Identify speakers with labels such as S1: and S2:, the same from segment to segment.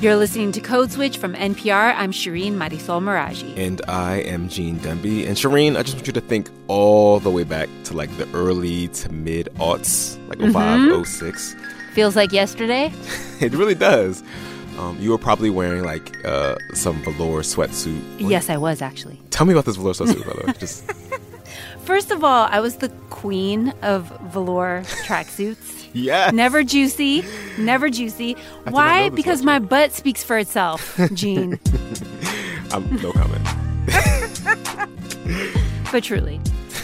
S1: You're listening to Code Switch from NPR. I'm Shireen Marisol Meraji.
S2: And I am Gene Demby. And Shireen, I just want you to think all the way back to like the early to mid aughts, like 5
S1: Mhm.
S2: 06.
S1: Feels like yesterday.
S2: It really does. Um, you were probably wearing like uh, some velour sweatsuit.
S1: Yes, I was actually.
S2: Tell me about this velour sweatsuit, by the way. Just
S1: First of all, I was the queen of velour tracksuits.
S2: Yes.
S1: Never juicy, never juicy. Why? Because my butt speaks for itself, Gene.
S2: I'm, no comment.
S1: but truly.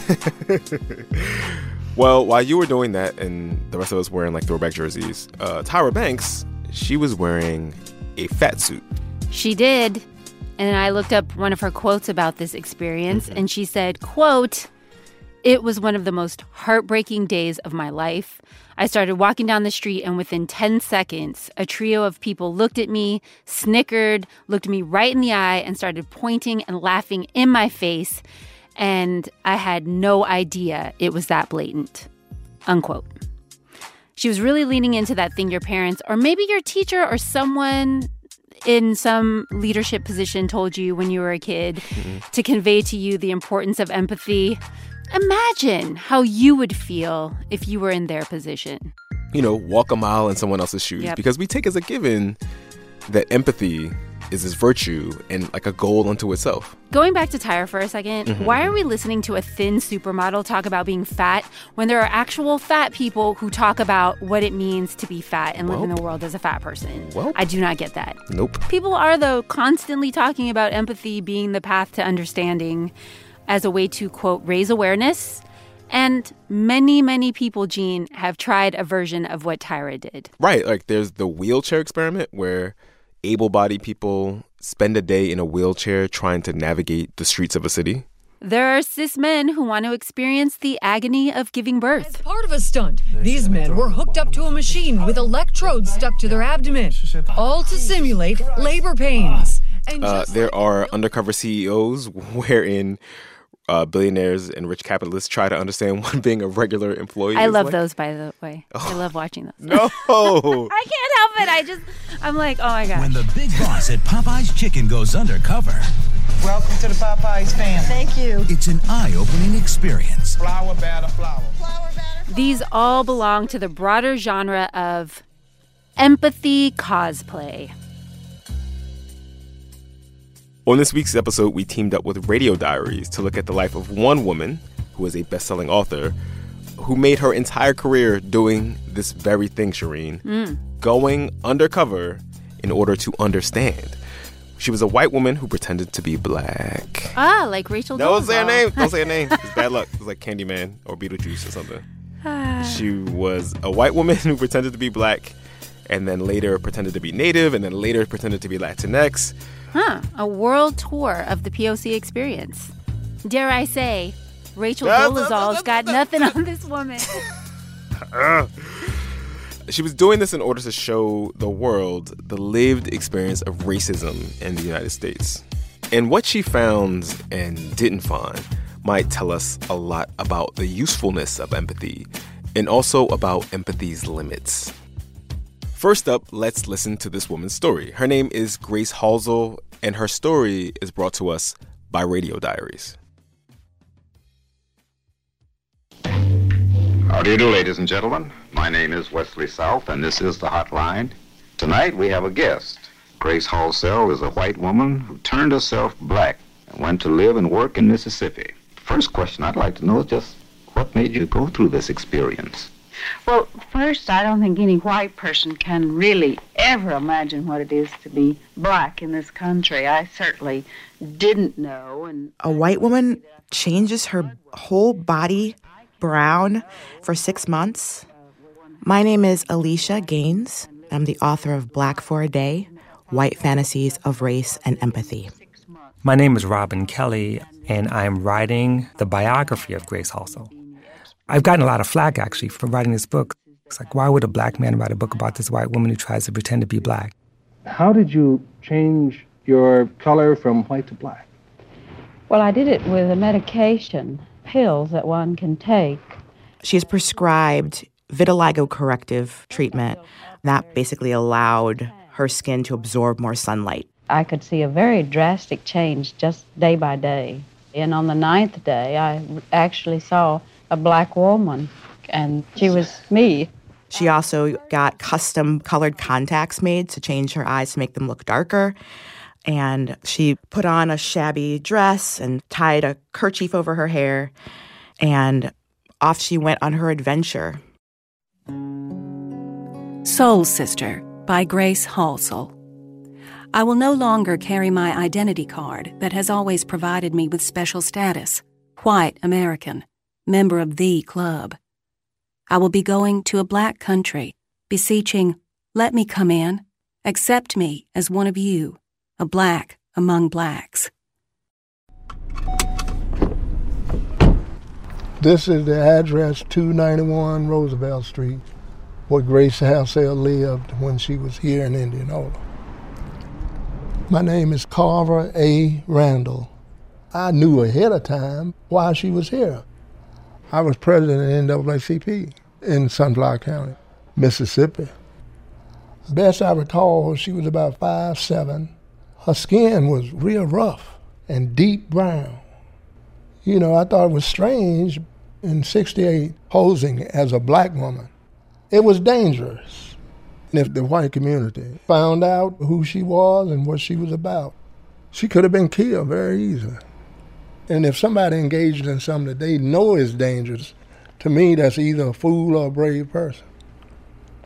S2: Well, while you were doing that and the rest of us wearing like throwback jerseys, uh, Tyra Banks, she was wearing a fat suit.
S1: She did. And I looked up one of her quotes about this experience and she said, quote, it was one of the most heartbreaking days of my life. I started walking down the street, and within 10 seconds, a trio of people looked at me, snickered, looked me right in the eye, and started pointing and laughing in my face. And I had no idea it was that blatant. Unquote. She was really leaning into that thing your parents, or maybe your teacher, or someone in some leadership position told you when you were a kid mm-hmm. to convey to you the importance of empathy. Imagine how you would feel if you were in their position.
S2: You know, walk a mile in someone else's shoes
S1: Yep.
S2: because we take as a given that empathy is this virtue and like a goal unto itself.
S1: Going back to Tyra for a 2nd
S2: Mhm.
S1: why are we listening to a thin supermodel talk about being fat when there are actual fat people who talk about what it means to be fat and live in the world as a fat person?
S2: Welp.
S1: I do not get that.
S2: Nope.
S1: People are, though, constantly talking about empathy being the path to understanding as a way to, quote, raise awareness. And many, many people, Gene, have tried a version of what Tyra did.
S2: Right. Like there's the wheelchair experiment where able bodied people spend a day in a wheelchair trying to navigate the streets of a city.
S1: There are cis men who want to experience the agony of giving birth.
S3: Part of a stunt, these men were hooked up to a machine with electrodes stuck to their abdomen, all to simulate labor pains.
S2: Uh, there are undercover CEOs wherein uh, billionaires and rich capitalists try to understand what being a regular employee
S1: I
S2: is
S1: love
S2: like.
S1: those, by the way. I love watching those.
S2: No.
S1: I can't help it. I just, I'm like, oh my god.
S4: When the big boss at Popeye's Chicken goes undercover,
S5: Welcome to the Popeyes family. Thank you.
S4: it's an eye opening experience.
S5: Flour batter flour.
S1: These all belong to the broader genre of empathy cosplay.
S2: On this week's episode, we teamed up with Radio Diaries to look at the life of one woman who is a best selling author who made her entire career doing this very thing, Shireen
S1: Mm.
S2: going undercover in order to understand. She was a white woman who pretended to be black.
S1: Ah, like Rachel
S2: Don't say her name. Don't say her name. It's bad luck. It's like Candyman or Beetlejuice or something. She was a white woman who pretended to be black and then later pretended to be native and then later pretended to be Latinx.
S1: Huh, a world tour of the POC experience. Dare I say, Rachel Dolezal's got nothing on this woman.
S2: Ugh. Uh, she was doing this in order to show the world the lived experience of racism in the United States. And what she found and didn't find might tell us a lot about the usefulness of empathy and also about empathy's limits. First up, let's listen to this woman's story. Her name is Grace Halsell, and her story is brought to us by Radio Diaries.
S6: How do you do, ladies and gentlemen? My name is Wesley South, and this is the Hotline. Tonight we have a guest. Grace Halsell is a white woman who turned herself black and went to live and work in Mississippi. First question I'd like to know is just what made you go through this experience?
S7: Well, first, I don't think any white person can really ever imagine what it is to be black in this country. I certainly didn't know, and
S8: A white woman changes her whole body brown for six months. My name is Alisha Gaines. I'm the author of Black for a Day White Fantasies of Race and Empathy.
S9: My name is Robin Kelley, and I'm writing the biography of Grace Halsell. I've gotten a lot of flack actually for writing this book. It's like, why would a black man write a book about this white woman who tries to pretend to be black?
S10: How did you change your color from white to black?
S7: Well, I did it with a medication, pills that one can take.
S8: She is prescribed vitiligo corrective treatment that basically allowed her skin to absorb more sunlight.
S7: I could see a very drastic change just day by day. And on the ninth day, I actually saw a black woman, and she was me.
S8: She also got custom colored contacts made to change her eyes to make them look darker. And she put on a shabby dress and tied a kerchief over her hair. And off she went on her adventure.
S11: Soul Sister by Grace Halsell. I will no longer carry my identity card that has always provided me with special status white American, member of the club. I will be going to a black country, beseeching, Let me come in, accept me as one of you, a black among blacks.
S12: This is the address 291 Roosevelt Street, where Grace Halsell lived when she was here in Indianola. My name is Carver A. Randall. I knew ahead of time why she was here. I was president of NAACP in Sunflower County, Mississippi. Best I recall, she was about five seven. Her skin was real rough and deep brown. You know, I thought it was strange in 68 posing as a black woman. It was dangerous. If the white community found out who she was and what she was about, she could have been killed very easily. And if somebody engaged in something that they know is dangerous, to me, that's either a fool or a brave person.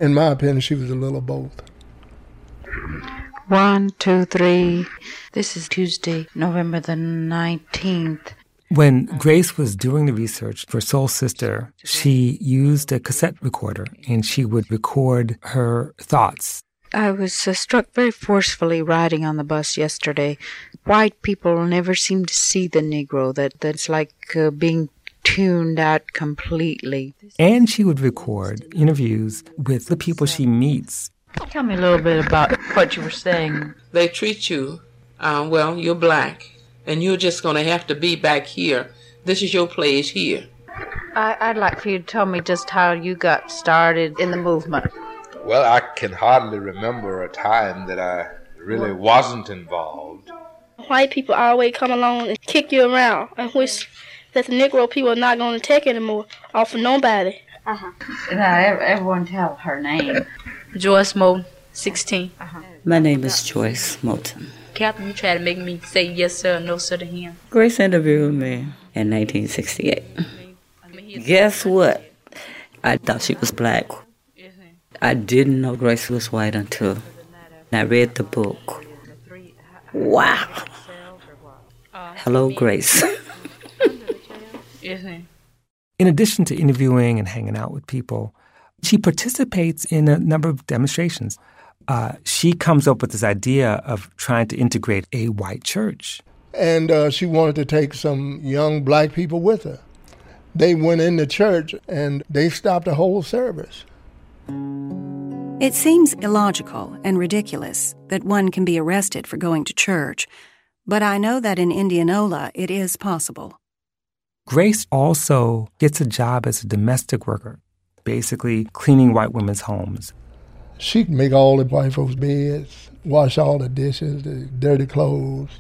S12: In my opinion, she was a little of both.
S13: One, two, three. This is Tuesday, November the 19th.
S9: When Grace was doing the research for Soul Sister, she used a cassette recorder and she would record her thoughts.
S13: I was uh, struck very forcefully riding on the bus yesterday. White people never seem to see the Negro, that, that's like uh, being tuned out completely.
S9: And she would record interviews with the people she meets.
S13: Tell me a little bit about what you were saying.
S14: They treat you, uh, well, you're black and you're just going to have to be back here. This is your place here.
S13: I, would like for you to tell me just how you got started in the movement.
S15: Well, I can hardly remember a time that I really wasn't involved.
S16: White people always come along and kick you around and wish that the Negro people are not going to take anymore off of nobody.
S7: Uh-huh. Now, everyone tell her name.
S16: Joyce Moulton, 16.
S17: Uh-huh. My name is Joyce Moulton.
S16: Captain, you try to make me say yes sir or no sir to him.
S17: Grace interviewed me in 1968. Guess what? I thought she was black. I didn't know Grace was white until I read the book. Wow. Hello, Grace.
S9: In addition to interviewing and hanging out with people, she participates in a number of demonstrations uh, she comes up with this idea of trying to integrate a white church.
S12: And uh, she wanted to take some young black people with her. They went in the church and they stopped the whole service.
S11: It seems illogical and ridiculous that one can be arrested for going to church, but I know that in Indianola it is possible.
S9: Grace also gets a job as a domestic worker, basically cleaning white women's homes.
S12: She can make all the white folks' beds, wash all the dishes, the dirty clothes.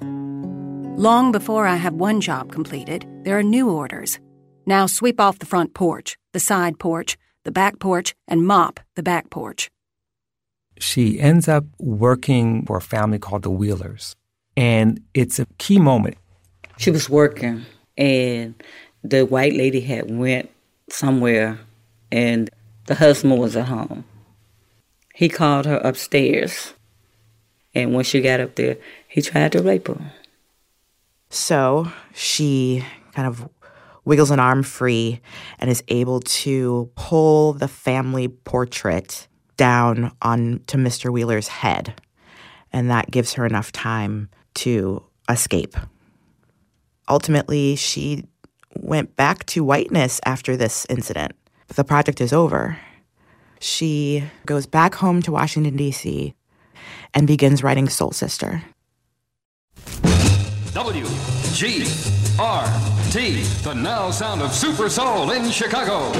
S11: Long before I have one job completed, there are new orders. Now sweep off the front porch, the side porch, the back porch, and mop the back porch.
S9: She ends up working for a family called the Wheelers. And it's a key moment.
S17: She was working, and the white lady had went somewhere, and the husband was at home he called her upstairs. And when she got up there, he tried to rape her.
S8: So she kind of wiggles an arm free and is able to pull the family portrait down onto Mr. Wheeler's head. And that gives her enough time to escape. Ultimately, she went back to whiteness after this incident. the project is over. She goes back home to Washington, D.C., and begins writing Soul Sister.
S18: W G R T, the now sound of Super Soul in Chicago.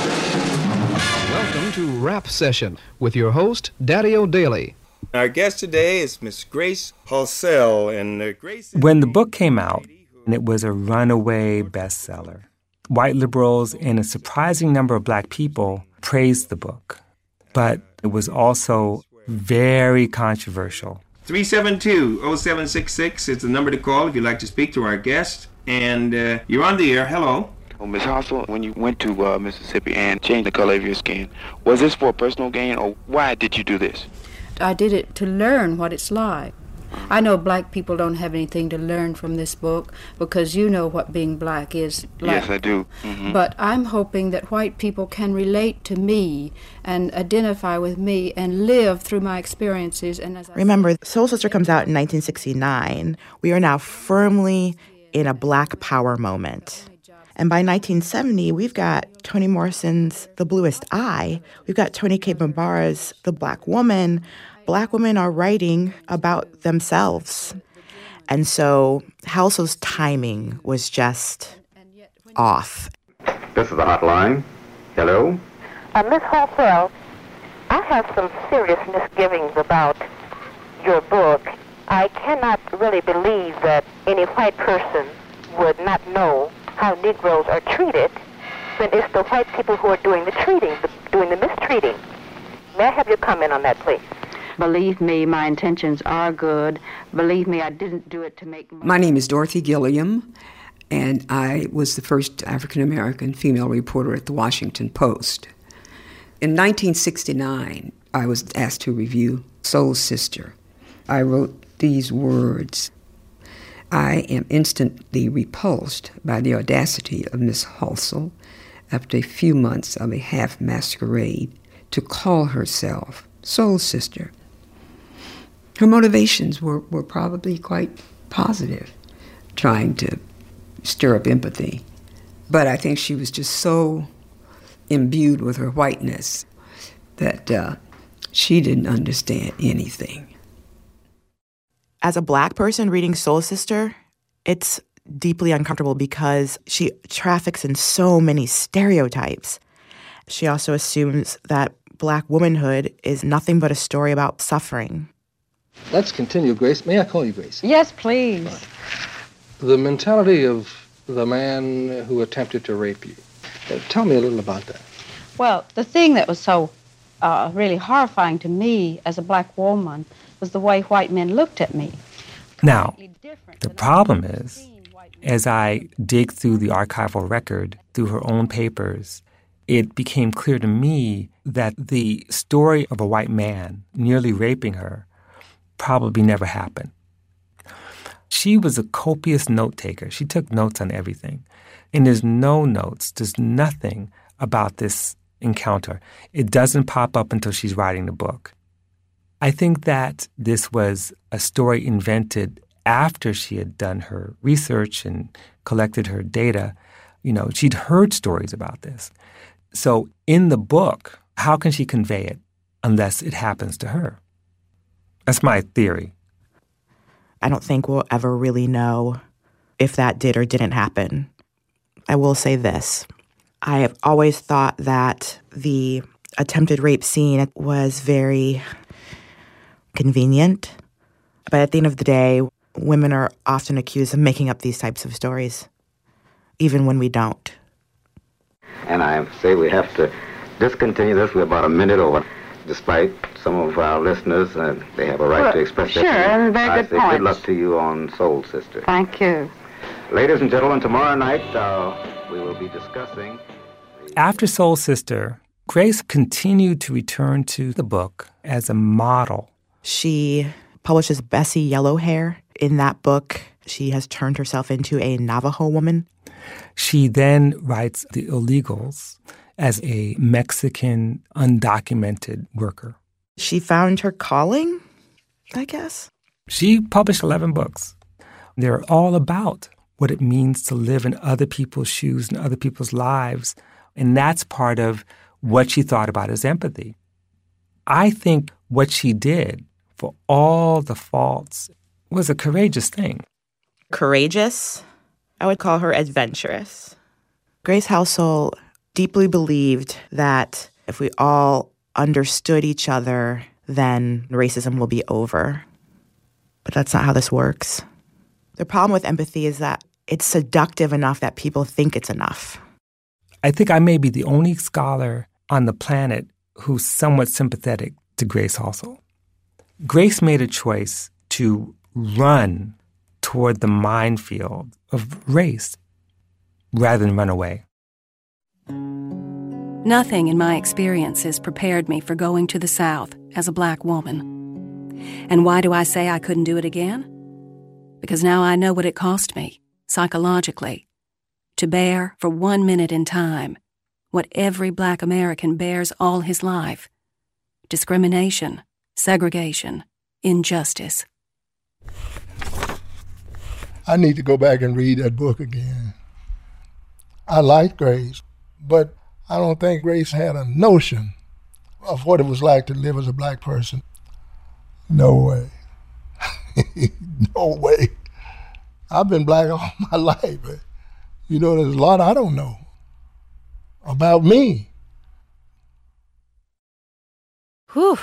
S19: Welcome to Rap Session with your host, Daddy-O Daylie.
S20: Our guest today is Miss Grace Halsell, and uh, Grace.
S9: When the book came out, and it was a runaway bestseller, white liberals and a surprising number of black people praised the book, but it was also very controversial.
S20: 372-0766 is the number to call if you'd like to speak to our guest. And uh, you're on the air. Hello.
S21: Oh, Ms. Halsell, when you went to uh, Mississippi and changed the color of your skin, was this for personal gain or why did you do this?
S22: I did it to learn what it's like. I know black people don't have anything to learn from this book because you know what being black is like.
S21: Yes, I do. Mm-hmm.
S22: But I'm hoping that white people can relate to me and identify with me and live through my experiences. And as I
S8: Remember, Soul Sister comes out in 1969. We are now firmly in a black power moment. And by 1970, we've got Toni Morrison's The Bluest Eye. We've got Toni Cade Bambara's The Black Woman. Black women are writing about themselves. And so Halsell's timing was just off.
S6: This is the hotline. Hello?
S23: Uh, Miss Halsell, I have some serious misgivings about your book. I cannot really believe that any white person would not know how Negroes are treated when it's the white people who are doing the treating, the, doing the mistreating. May I have your comment on that, please?
S7: Believe me, my intentions are good. Believe me, I didn't do it to make money.
S24: My name is Dorothy Gilliam, and I was the first African American female reporter at the Washington Post. In 1969, I was asked to review Soul Sister. I wrote these words I am instantly repulsed by the audacity of Miss Halsell, after a few months of a half masquerade, to call herself Soul Sister. Her motivations were, were probably quite positive, trying to stir up empathy. But I think she was just so imbued with her whiteness that uh, she didn't understand anything.
S8: As a black person reading Soul Sister, it's deeply uncomfortable because she traffics in so many stereotypes. She also assumes that black womanhood is nothing but a story about suffering.
S10: Let's continue, Grace. May I call you Grace?
S7: Yes, please.
S10: The mentality of the man who attempted to rape you. Uh, tell me a little about that.
S7: Well, the thing that was so uh, really horrifying to me as a black woman was the way white men looked at me.
S9: Now, the problem is, as I dig through the archival record, through her own papers, it became clear to me that the story of a white man nearly raping her probably never happened. She was a copious note taker. She took notes on everything. And there's no notes, there's nothing about this encounter. It doesn't pop up until she's writing the book. I think that this was a story invented after she had done her research and collected her data. You know, she'd heard stories about this. So in the book, how can she convey it unless it happens to her? That's my theory.
S8: I don't think we'll ever really know if that did or didn't happen. I will say this I have always thought that the attempted rape scene was very convenient. But at the end of the day, women are often accused of making up these types of stories, even when we don't.
S6: And I say we have to discontinue this. We're about a minute over. Despite some of our listeners, uh, they have a right
S7: Well,
S6: to express
S7: sure,
S6: their
S7: and
S6: feelings.
S7: very
S6: I
S7: good
S6: say good luck to you on Soul Sister.
S7: Thank you.
S6: Ladies and gentlemen, tomorrow night uh, we will be discussing
S9: After Soul Sister, Grace continued to return to the book as a model.
S8: She publishes Bessie Yellowhair. In that book, she has turned herself into a Navajo woman.
S9: She then writes The Illegals as a Mexican undocumented worker.
S8: She found her calling, I guess.
S9: She published 11 books. They're all about what it means to live in other people's shoes and other people's lives. And that's part of what she thought about as empathy. I think what she did, for all the faults, was a courageous thing.
S8: Courageous? I would call her adventurous. Grace Halsell deeply believed that if we all understood each other, then racism will be over. But that's not how this works. The problem with empathy is that it's seductive enough that people think it's enough.
S9: I think I may be the only scholar on the planet who's somewhat sympathetic to Grace Halsell. Grace made a choice to run toward the minefield of race rather than run away.
S11: Nothing in my experiences prepared me for going to the South as a black woman. And why do I say I couldn't do it again? Because now I know what it cost me, psychologically, to bear for one minute in time what every black American bears all his life discrimination, segregation, injustice.
S12: I need to go back and read that book again. I like Grace, but I don't think Grace had a notion of what it was like to live as a black person. No way. no way. I've been black all my life. You know, there's a lot I don't know about me.
S25: Whew.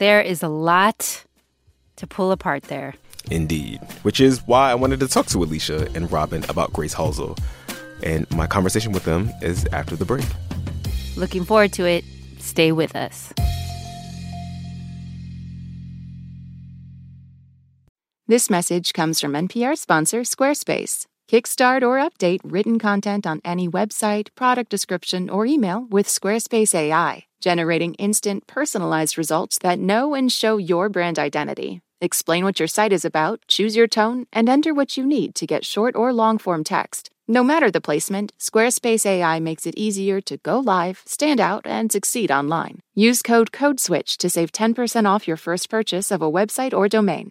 S25: There is a lot to pull apart there.
S2: Indeed. Which is why I wanted to talk to Alisha and Robin about Grace Halsell. And my conversation with them is after the break.
S25: Looking forward to it. Stay with us.
S26: This message comes from NPR sponsor Squarespace. Kickstart or update written content on any website, product description, or email with Squarespace AI, generating instant personalized results that know and show your brand identity. Explain what your site is about, choose your tone, and enter what you need to get short or long form text. No matter the placement, Squarespace AI makes it easier to go live, stand out, and succeed online. Use code CODESWITCH to save 10% off your first purchase of a website or domain.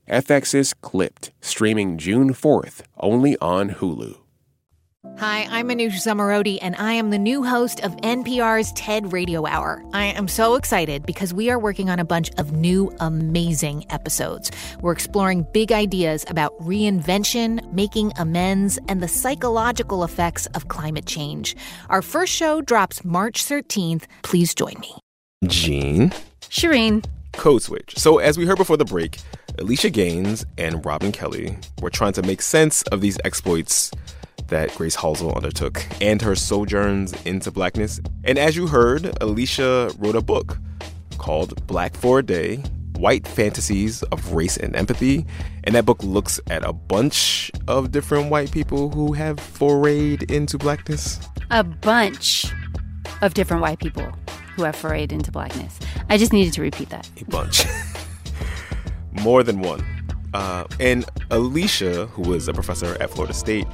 S27: FX's Clipped, streaming June 4th, only on Hulu.
S28: Hi, I'm Manoush Zomorodi, and I am the new host of NPR's TED Radio Hour. I am so excited because we are working on a bunch of new, amazing episodes. We're exploring big ideas about reinvention, making amends, and the psychological effects of climate change. Our first show drops March 13th. Please join me.
S2: Gene.
S25: Shireen.
S2: Code Switch. So, as we heard before the break, Alisha Gaines and Robin Kelley were trying to make sense of these exploits that Grace Halsell undertook and her sojourns into blackness. And as you heard, Alisha wrote a book called Black for a Day White Fantasies of Race and Empathy. And that book looks at a bunch of different white people who have forayed into blackness.
S25: A bunch of different white people who have forayed into blackness. I just needed to repeat that.
S2: A bunch. More than one. Uh, and Alisha, who was a professor at Florida State,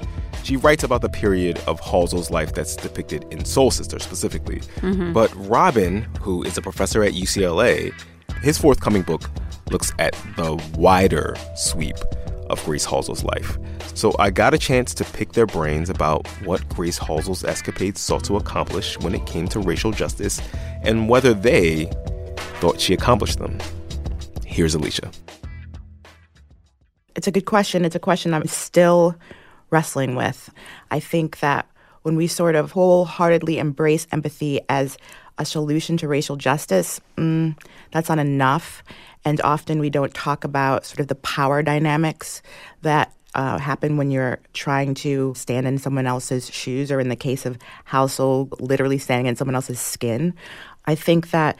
S2: she writes about the period of Halsell's life that's depicted in Soul Sister specifically.
S25: Mm-hmm.
S2: But Robin, who is a professor at UCLA, his forthcoming book looks at the wider sweep of Grace Halsell's life. So I got a chance to pick their brains about what Grace Halsell's escapades sought to accomplish when it came to racial justice and whether they thought she accomplished them. Here's Alisha.
S8: It's a good question. It's a question I'm still wrestling with. I think that when we sort of wholeheartedly embrace empathy as a solution to racial justice, mm, that's not enough. And often we don't talk about sort of the power dynamics that uh, happen when you're trying to stand in someone else's shoes, or in the case of Halsell, literally standing in someone else's skin. I think that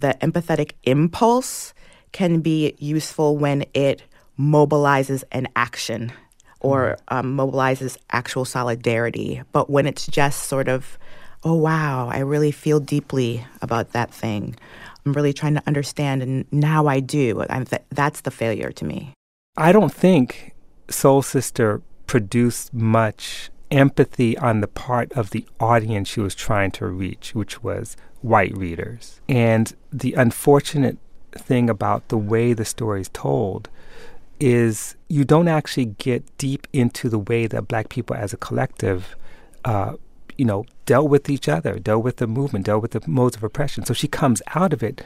S8: the empathetic impulse can be useful when it mobilizes an action or um, mobilizes actual solidarity. But when it's just sort of, oh, wow, I really feel deeply about that thing, I'm really trying to understand, and now I do. Th- that's the failure to me.
S9: I don't think Soul Sister produced much empathy on the part of the audience she was trying to reach, which was white readers. And the unfortunate thing about the way the story is told is you don't actually get deep into the way that black people as a collective uh, you know, dealt with each other, dealt with the movement, dealt with the modes of oppression. So she comes out of it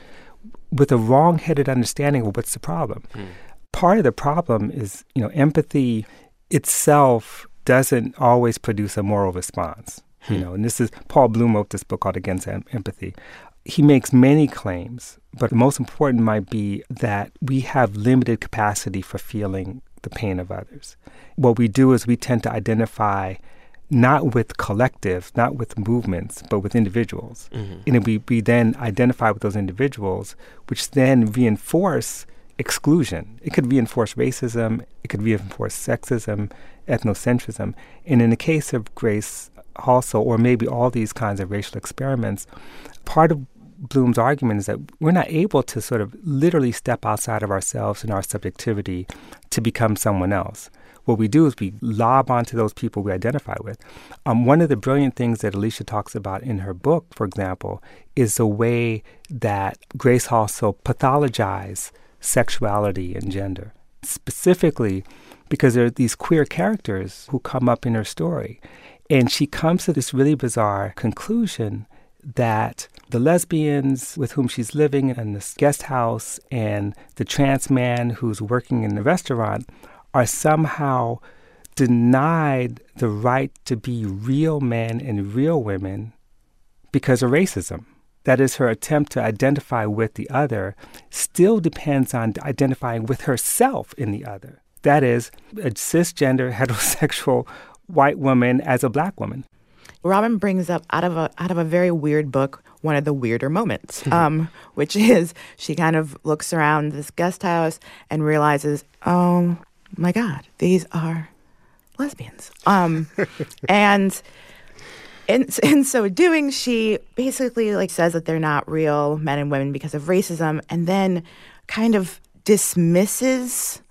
S9: with a wrong-headed understanding of what's the problem. Mm. Part of the problem is, you know, empathy itself doesn't always produce a moral response. You hmm. know, and this is Paul Bloom wrote this book called Against em- Empathy. He makes many claims, but the most important might be that we have limited capacity for feeling the pain of others. What we do is we tend to identify not with collectives, not with movements, but with individuals. Mm-hmm. And we, we then identify with those individuals, which then reinforce exclusion. It could reinforce racism, it could reinforce sexism, ethnocentrism. And in the case of Grace also, or maybe all these kinds of racial experiments, part of Bloom's argument is that we're not able to sort of literally step outside of ourselves and our subjectivity to become someone else what we do is we lob onto those people we identify with. Um, one of the brilliant things that Alisha talks about in her book, for example, is the way that Grace Halsell pathologized sexuality and gender, specifically because there are these queer characters who come up in her story. And she comes to this really bizarre conclusion that the lesbians with whom she's living in this guest house and the trans man who's working in the restaurant are somehow denied the right to be real men and real women because of racism. That is, her attempt to identify with the other still depends on identifying with herself in the other. That is, a cisgender, heterosexual white woman as a black woman.
S8: Robin brings up out of a out of a very weird book one of the weirder moments, um, which is she kind of looks around this guest house and realizes, oh, my God, these are lesbians. Um, and in, in so doing, she basically like says that they're not real men and women because of racism, and then kind of dismisses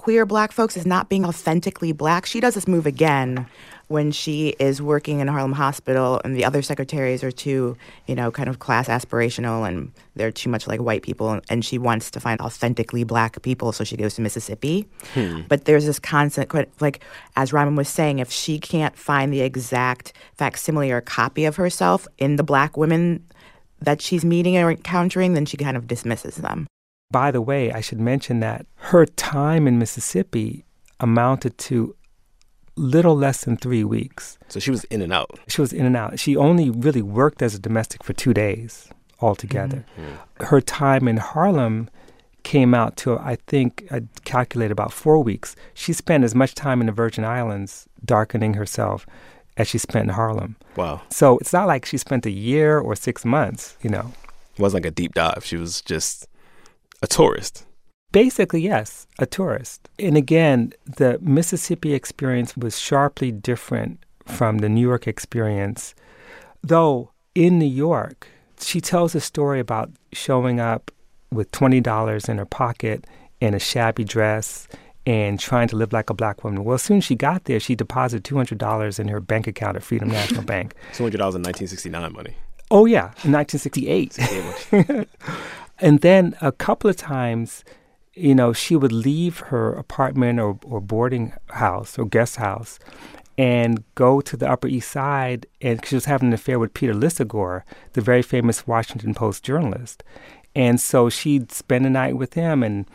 S8: queer black folks as not being authentically black. She does this move again when she is working in Harlem Hospital and the other secretaries are too, you know, kind of class aspirational and they're too much like white people and she wants to find authentically black people so she goes to Mississippi. Hmm. But there's this constant like as Ryman was saying if she can't find the exact facsimile or copy of herself in the black women that she's meeting or encountering then she kind of dismisses them.
S9: By the way, I should mention that her time in Mississippi amounted to little less than three weeks.
S2: So she was in and out.
S9: She was in and out. She only really worked as a domestic for two days altogether. Mm-hmm. Her time in Harlem came out to, I think, I calculated about four weeks. She spent as much time in the Virgin Islands darkening herself as she spent in Harlem.
S2: Wow.
S9: So it's not like she spent a year or six months, you know.
S2: It wasn't like a deep dive. She was just a tourist.
S9: Basically, yes, a tourist. And again, the Mississippi experience was sharply different from the New York experience. Though in New York, she tells a story about showing up with $20 in her pocket and a shabby dress and trying to live like a black woman. Well, as soon as she got there, she deposited $200 in her bank account at Freedom National Bank.
S2: $200 in 1969 money.
S9: Oh, yeah, in 1968. and then a couple of times, you know, she would leave her apartment or, or boarding house or guest house and go to the Upper East Side, and she was having an affair with Peter Lisagor, the very famous Washington Post journalist. And so she'd spend the night with him. And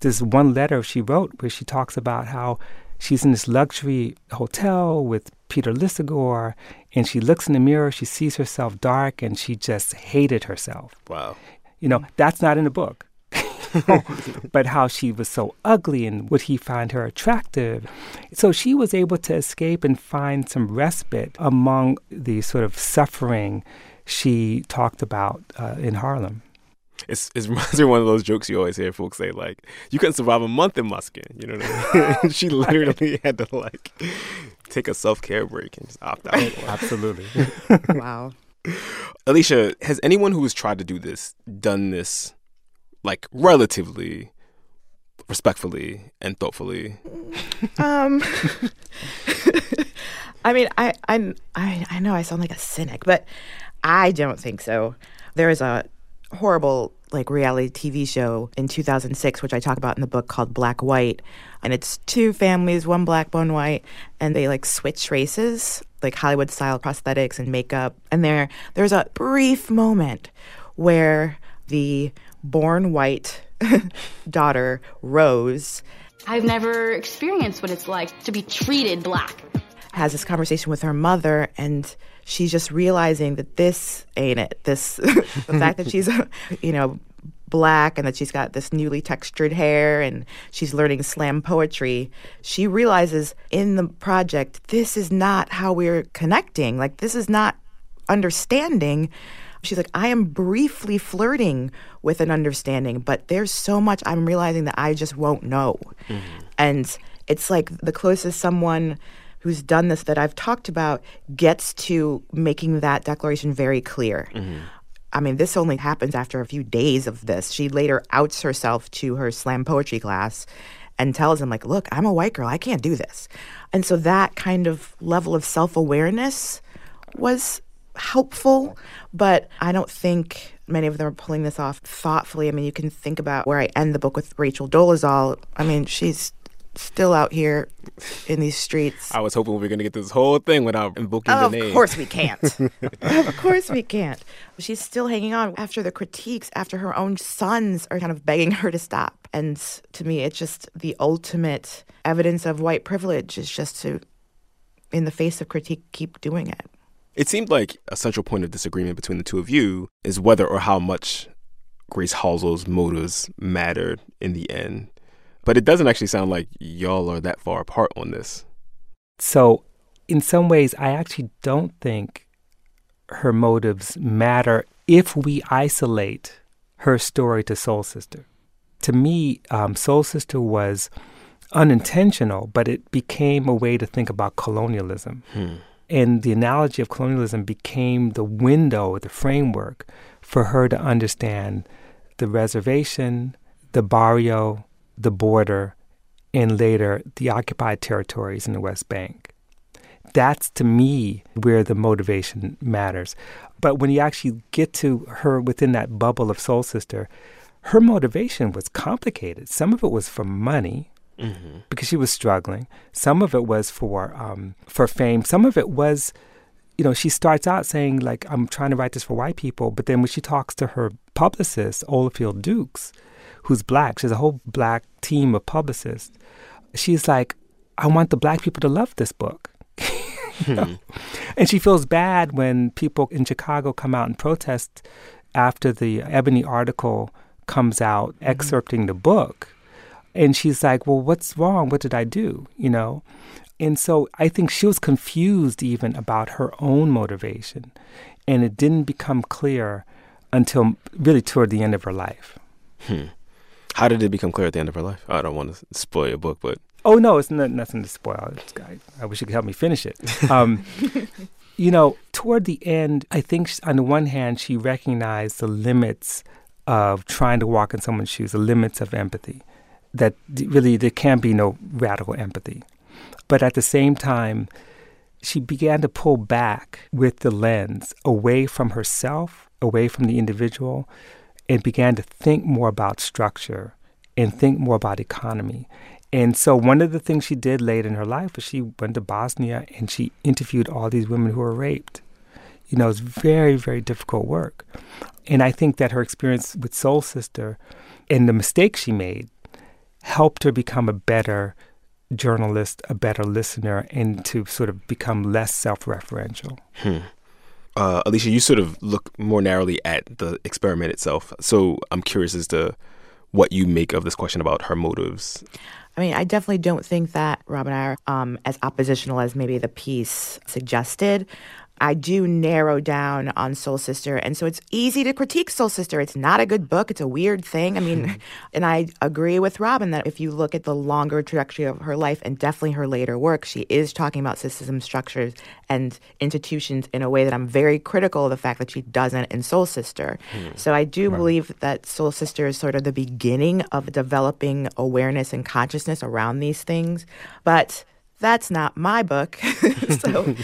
S9: this one letter she wrote where she talks about how she's in this luxury hotel with Peter Lisagor, and she looks in the mirror, she sees herself dark, and she just hated herself.
S2: Wow.
S9: You know, that's not in the book. but how she was so ugly and would he find her attractive. So she was able to escape and find some respite among the sort of suffering she talked about uh, in Harlem.
S2: It's, it reminds me of one of those jokes you always hear folks say, like, you couldn't survive a month in Muskin. You know what I mean? she literally had to, like, take a self care break and just opt out.
S9: Absolutely.
S8: wow.
S2: Alisha, has anyone who has tried to do this done this like relatively respectfully and thoughtfully?
S8: Um, I mean, I, I, I, I know I sound like a cynic, but I don't think so. There is a horrible like reality TV show in 2006, which I talk about in the book called Black White, and it's two families, one black, one white, and they like switch races, like Hollywood style prosthetics and makeup. And there, there's a brief moment where the born white daughter Rose
S29: I've never experienced what it's like to be treated black.
S8: has this conversation with her mother and she's just realizing that this ain't it this the fact that she's you know black and that she's got this newly textured hair and she's learning slam poetry she realizes in the project this is not how we're connecting. Like this is not understanding. She's like i am briefly flirting with an understanding but there's so much i'm realizing that i just won't know. Mm-hmm. And it's like the closest someone who's done this that I've talked about gets to making that declaration very clear. Mm-hmm. I mean, this only happens after a few days of this. She later outs herself to her slam poetry class and tells him, like, look, I'm a white girl. I can't do this. And so that kind of level of self awareness was helpful, but I don't think many of them are pulling this off thoughtfully. I mean, you can think about where I end the book with Rachel Dolezal. I mean, she's still out here in these streets.
S2: I was hoping we were going to get this whole thing without invoking name.
S8: Of course we can't. of course we can't. She's still hanging on after the critiques, after her own sons are kind of begging her to stop. And to me, it's just the ultimate evidence of white privilege is just to, in the face of critique, keep doing it.
S2: It seemed like a central point of disagreement between the two of you is whether or how much Grace Halsell's motives mattered in the end. But it doesn't actually sound like y'all are that far apart on this.
S9: So, in some ways, I actually don't think her motives matter if we isolate her story to Soul Sister. To me, um, Soul Sister was unintentional, but it became a way to think about colonialism.
S2: Hmm.
S9: And the analogy of colonialism became the window, the framework for her to understand the reservation, the barrio, the border, and later the occupied territories in the West Bank. That's to me where the motivation matters. But when you actually get to her within that bubble of Soul Sister, her motivation was complicated. Some of it was for money,
S2: Mm-hmm.
S9: because she was struggling. Some of it was for um, for fame. Some of it was, you know, she starts out saying like, "I'm trying to write this for white people," but then when she talks to her publicist, Ofield Dukes, who's black, she has a whole black team of publicists. She's like, "I want the black people to love this book." You know? And she feels bad when people in Chicago come out and protest after the Ebony article comes out excerpting the book. And she's like, Well, what's wrong? What did I do? You know? And so I think she was confused even about her own motivation. And it didn't become clear until really toward the end of her life.
S2: Hmm. How did it become clear at the end of her life? I don't want to spoil your book, but
S9: Oh, no, it's not, nothing to spoil. It's, I, I wish you could help me finish it. Um, you know, toward the end, I think sh- on the one hand, she recognized the limits of trying to walk in someone's shoes, the limits of empathy, that really there can be no radical empathy. But at the same time, she began to pull back with the lens away from herself, away from the individual, and began to think more about structure and think more about economy. And so one of the things she did late in her life was she went to Bosnia and she interviewed all these women who were raped. You know, it's very, very difficult work. And I think that her experience with Soul Sister and the mistakes she made helped her become a better journalist, a better listener, and to sort of become less self referential.
S2: Hmm. Uh, Alisha, you sort of look more narrowly at the experiment itself. So I'm curious as to what you make of this question about her motives.
S8: I mean, I definitely don't think that Rob and I are um, as oppositional as maybe the piece suggested. I do narrow down on Soul Sister. And so it's easy to critique Soul Sister. It's not a good book, it's a weird thing. I mean, and I agree with Robin that if you look at the longer trajectory of her life and definitely her later work, she is talking about system structures and institutions in a way that I'm very critical of the fact that she doesn't in Soul Sister.
S30: Hmm.
S8: So I do
S30: Right.
S8: believe that Soul Sister is sort of the beginning of developing awareness and consciousness around these things. But that's not my book. so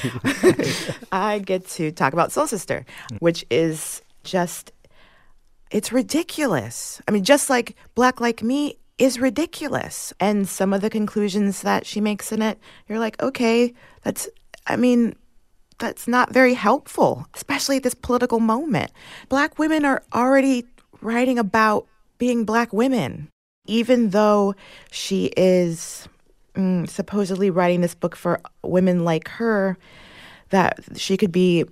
S8: I get to talk about Soul Sister, which is just, it's ridiculous. I mean, just like Black Like Me is ridiculous. And some of the conclusions that she makes in it, you're like, okay, that's, I mean, that's not very helpful, especially at this political moment. Black women are already writing about being black women, even though she is Mm, supposedly writing this book for women like her, that she could be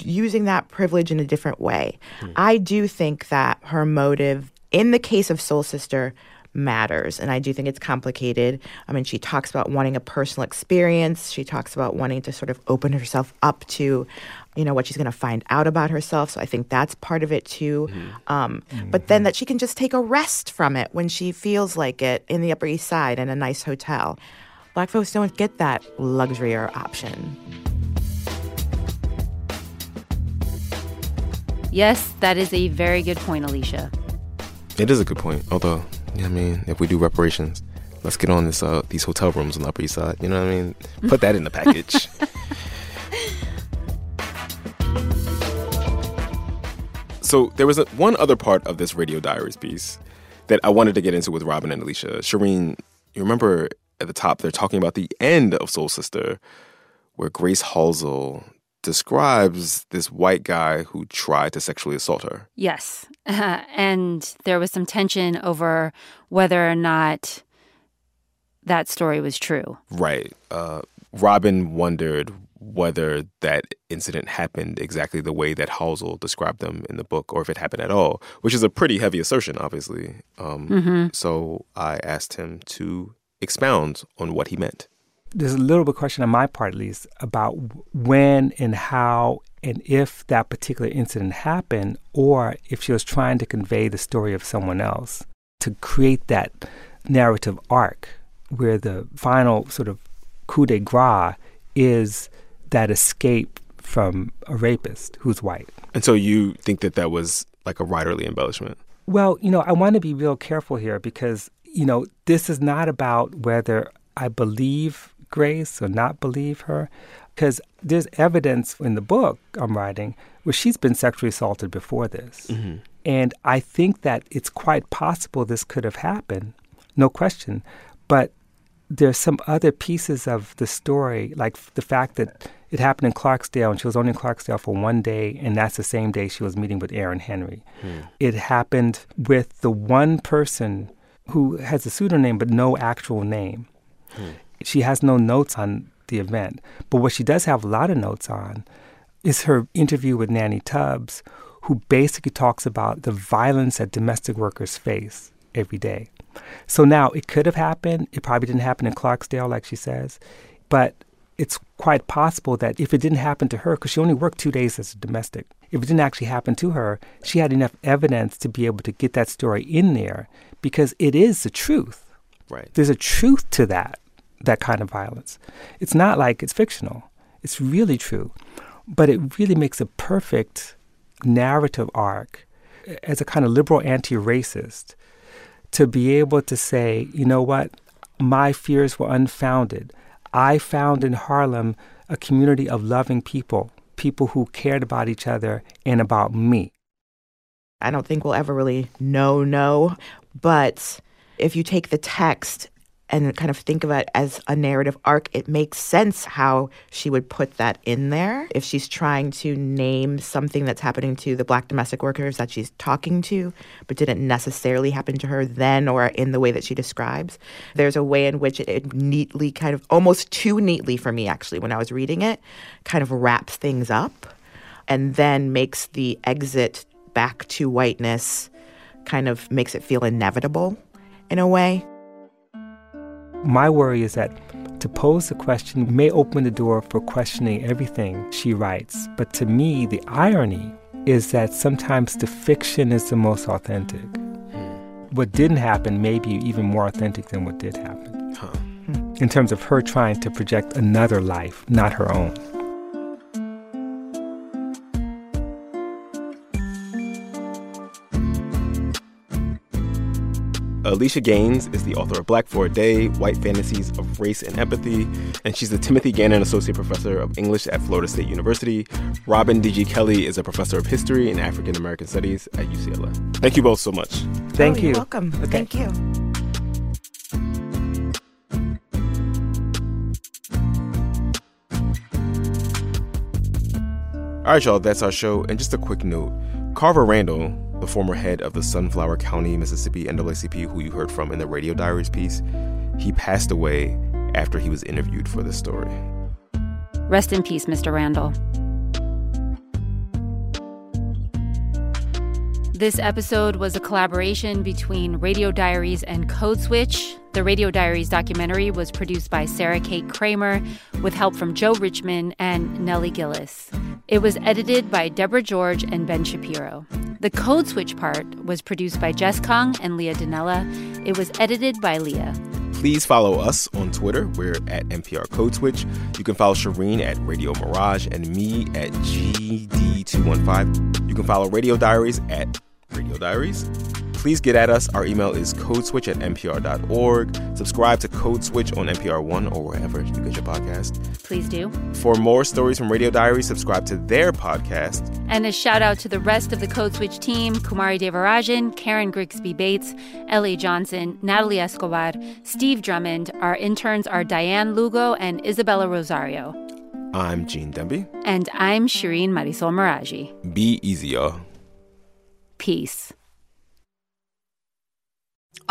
S8: using that privilege in a different way. Hmm. I do think that her motive, in the case of Soul Sister, matters. And I do think it's complicated. I mean, she talks about wanting a personal experience. She talks about wanting to sort of open herself up to, you know, what she's going to find out about herself. So I think that's part of it too. Um, But then that she can just take a rest from it when she feels like it in the Upper East Side in a nice hotel. Black folks don't get that luxury or option.
S25: Yes, that is a very good point, Alisha.
S2: It is a good point. Although, yeah, I mean, if we do reparations, let's get on this uh, these hotel rooms on the Upper East Side. You know what I mean? Put that in the package. so there was a, one other part of this Radio Diaries piece that I wanted to get into with Robin and Alisha. Shireen, you remember at the top they're talking about the end of Soul Sister, where Grace Halsell describes this white guy who tried to sexually assault her.
S25: Yes. and there was some tension over whether or not that story was true.
S2: Right. Uh, Robin wondered whether that incident happened exactly the way that Halsell described them in the book, or if it happened at all, which is a pretty heavy assertion, obviously. Um,
S9: Mhm.
S2: So I asked him to expound on what he meant.
S9: There's a little bit of a question on my part, at least, about when and how and if that particular incident happened, or if she was trying to convey the story of someone else to create that narrative arc where the final sort of coup de grace is that escape from a rapist who's white.
S2: And so you think that that was like a writerly embellishment?
S9: Well, you know, I want to be real careful here because, you know, this is not about whether I believe Grace or not believe her, because there's evidence in the book I'm writing where she's been sexually assaulted before this.
S2: Mm-hmm.
S9: And I think that it's quite possible this could have happened, no question. But there's some other pieces of the story, like the fact that it happened in Clarksdale and she was only in Clarksdale for one day, and that's the same day she was meeting with Aaron Henry. Hmm. It happened with the one person who has a pseudonym but no actual name. Hmm. She has no notes on the event. But what she does have a lot of notes on is her interview with Nanny Tubbs, who basically talks about the violence that domestic workers face every day. So now it could have happened. It probably didn't happen in Clarksdale, like she says. But it's quite possible that if it didn't happen to her, because she only worked two days as a domestic, if it didn't actually happen to her, she had enough evidence to be able to get that story in there because it is the truth.
S2: Right.
S9: There's a truth to that, that kind of violence. It's not like it's fictional, it's really true. But it really makes a perfect narrative arc as a kind of liberal anti racist to be able to say, you know what, my fears were unfounded. I found in Harlem a community of loving people, people who cared about each other and about me.
S8: I don't think we'll ever really know, no. But if you take the text and kind of think of it as a narrative arc, it makes sense how she would put that in there. If she's trying to name something that's happening to the black domestic workers that she's talking to, but didn't necessarily happen to her then or in the way that she describes, there's a way in which it, it neatly, kind of almost too neatly for me actually, when I was reading it, kind of wraps things up and then makes the exit back to whiteness kind of makes it feel inevitable in a way.
S9: My worry is that to pose the question may open the door for questioning everything she writes. But to me, the irony is that sometimes the fiction is the most authentic. Hmm. What didn't happen may be even more authentic than what did happen.
S2: Huh. Hmm.
S9: In terms of her trying to project another life, not her own.
S2: Alisha Gaines is the author of Black for a Day, White Fantasies of Race and Empathy, and she's the Timothy Gannon Associate Professor of English at Florida State University. Robin D.G. Kelley is a professor of history and African American studies at UCLA. Thank you both so much.
S9: Thank
S31: oh,
S9: you.
S31: You're welcome.
S9: Okay.
S31: Thank you.
S2: All right, y'all, that's our show. And just a quick note Carver Randall, the former head of the Sunflower County, Mississippi NAACP, who you heard from in the Radio Diaries piece, he passed away after he was interviewed for this story.
S1: Rest in peace, Mr. Randall. This episode was a collaboration between Radio Diaries and Code Switch. The Radio Diaries documentary was produced by Sarah Kate Kramer with help from Joe Richmond and Nellie Gilles. It was edited by Deborah George and Ben Shapiro. The Code Switch part was produced by Jess Kung and Leah Donnella. It was edited by Leah.
S2: Please follow us on Twitter. We're at NPR Code Switch. You can follow Shireen at Radio Mirage and me at GD215. You can follow Radio Diaries at Radio Diaries. Please get at us. Our email is codeswitch at npr.org. Subscribe to Code Switch on NPR One or wherever you get your podcast.
S1: Please do.
S2: For more stories from Radio Diaries, subscribe to their podcast.
S1: And a shout out to the rest of the Code Switch team Kumari Devarajan, Karen Grigsby Bates, Ellie Johnson, Natalie Escobar, Steve Drummond. Our interns are Diane Lugo and Isabella Rosario.
S2: I'm Gene Demby.
S1: And I'm Shireen Marisol Meraji.
S2: Be easy, y'all.
S1: Peace.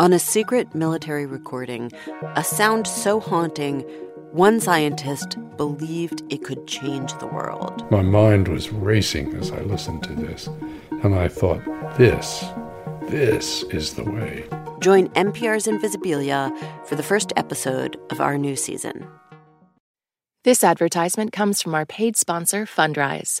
S30: On a secret military recording, a sound so haunting, one scientist believed it could change the world.
S32: My mind was racing as I listened to this, and I thought, this, this is the way.
S30: Join NPR's Invisibilia for the first episode of our new season.
S26: This advertisement comes from our paid sponsor, Fundrise.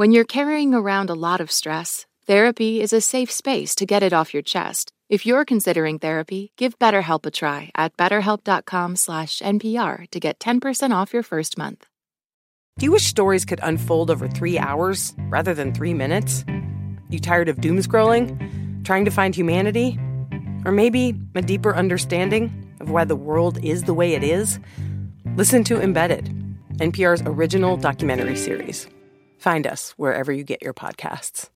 S26: When you're carrying around a lot of stress, therapy is a safe space to get it off your chest. If you're considering therapy, give BetterHelp a try at betterhelp.com/npr to get 10% off your first month.
S31: Do you wish stories could unfold over 3 hours rather than 3 minutes? You tired of doom scrolling? Trying to find humanity? Or maybe a deeper understanding of why the world is the way it is? Listen to Embedded, NPR's original documentary series. Find us wherever you get your podcasts.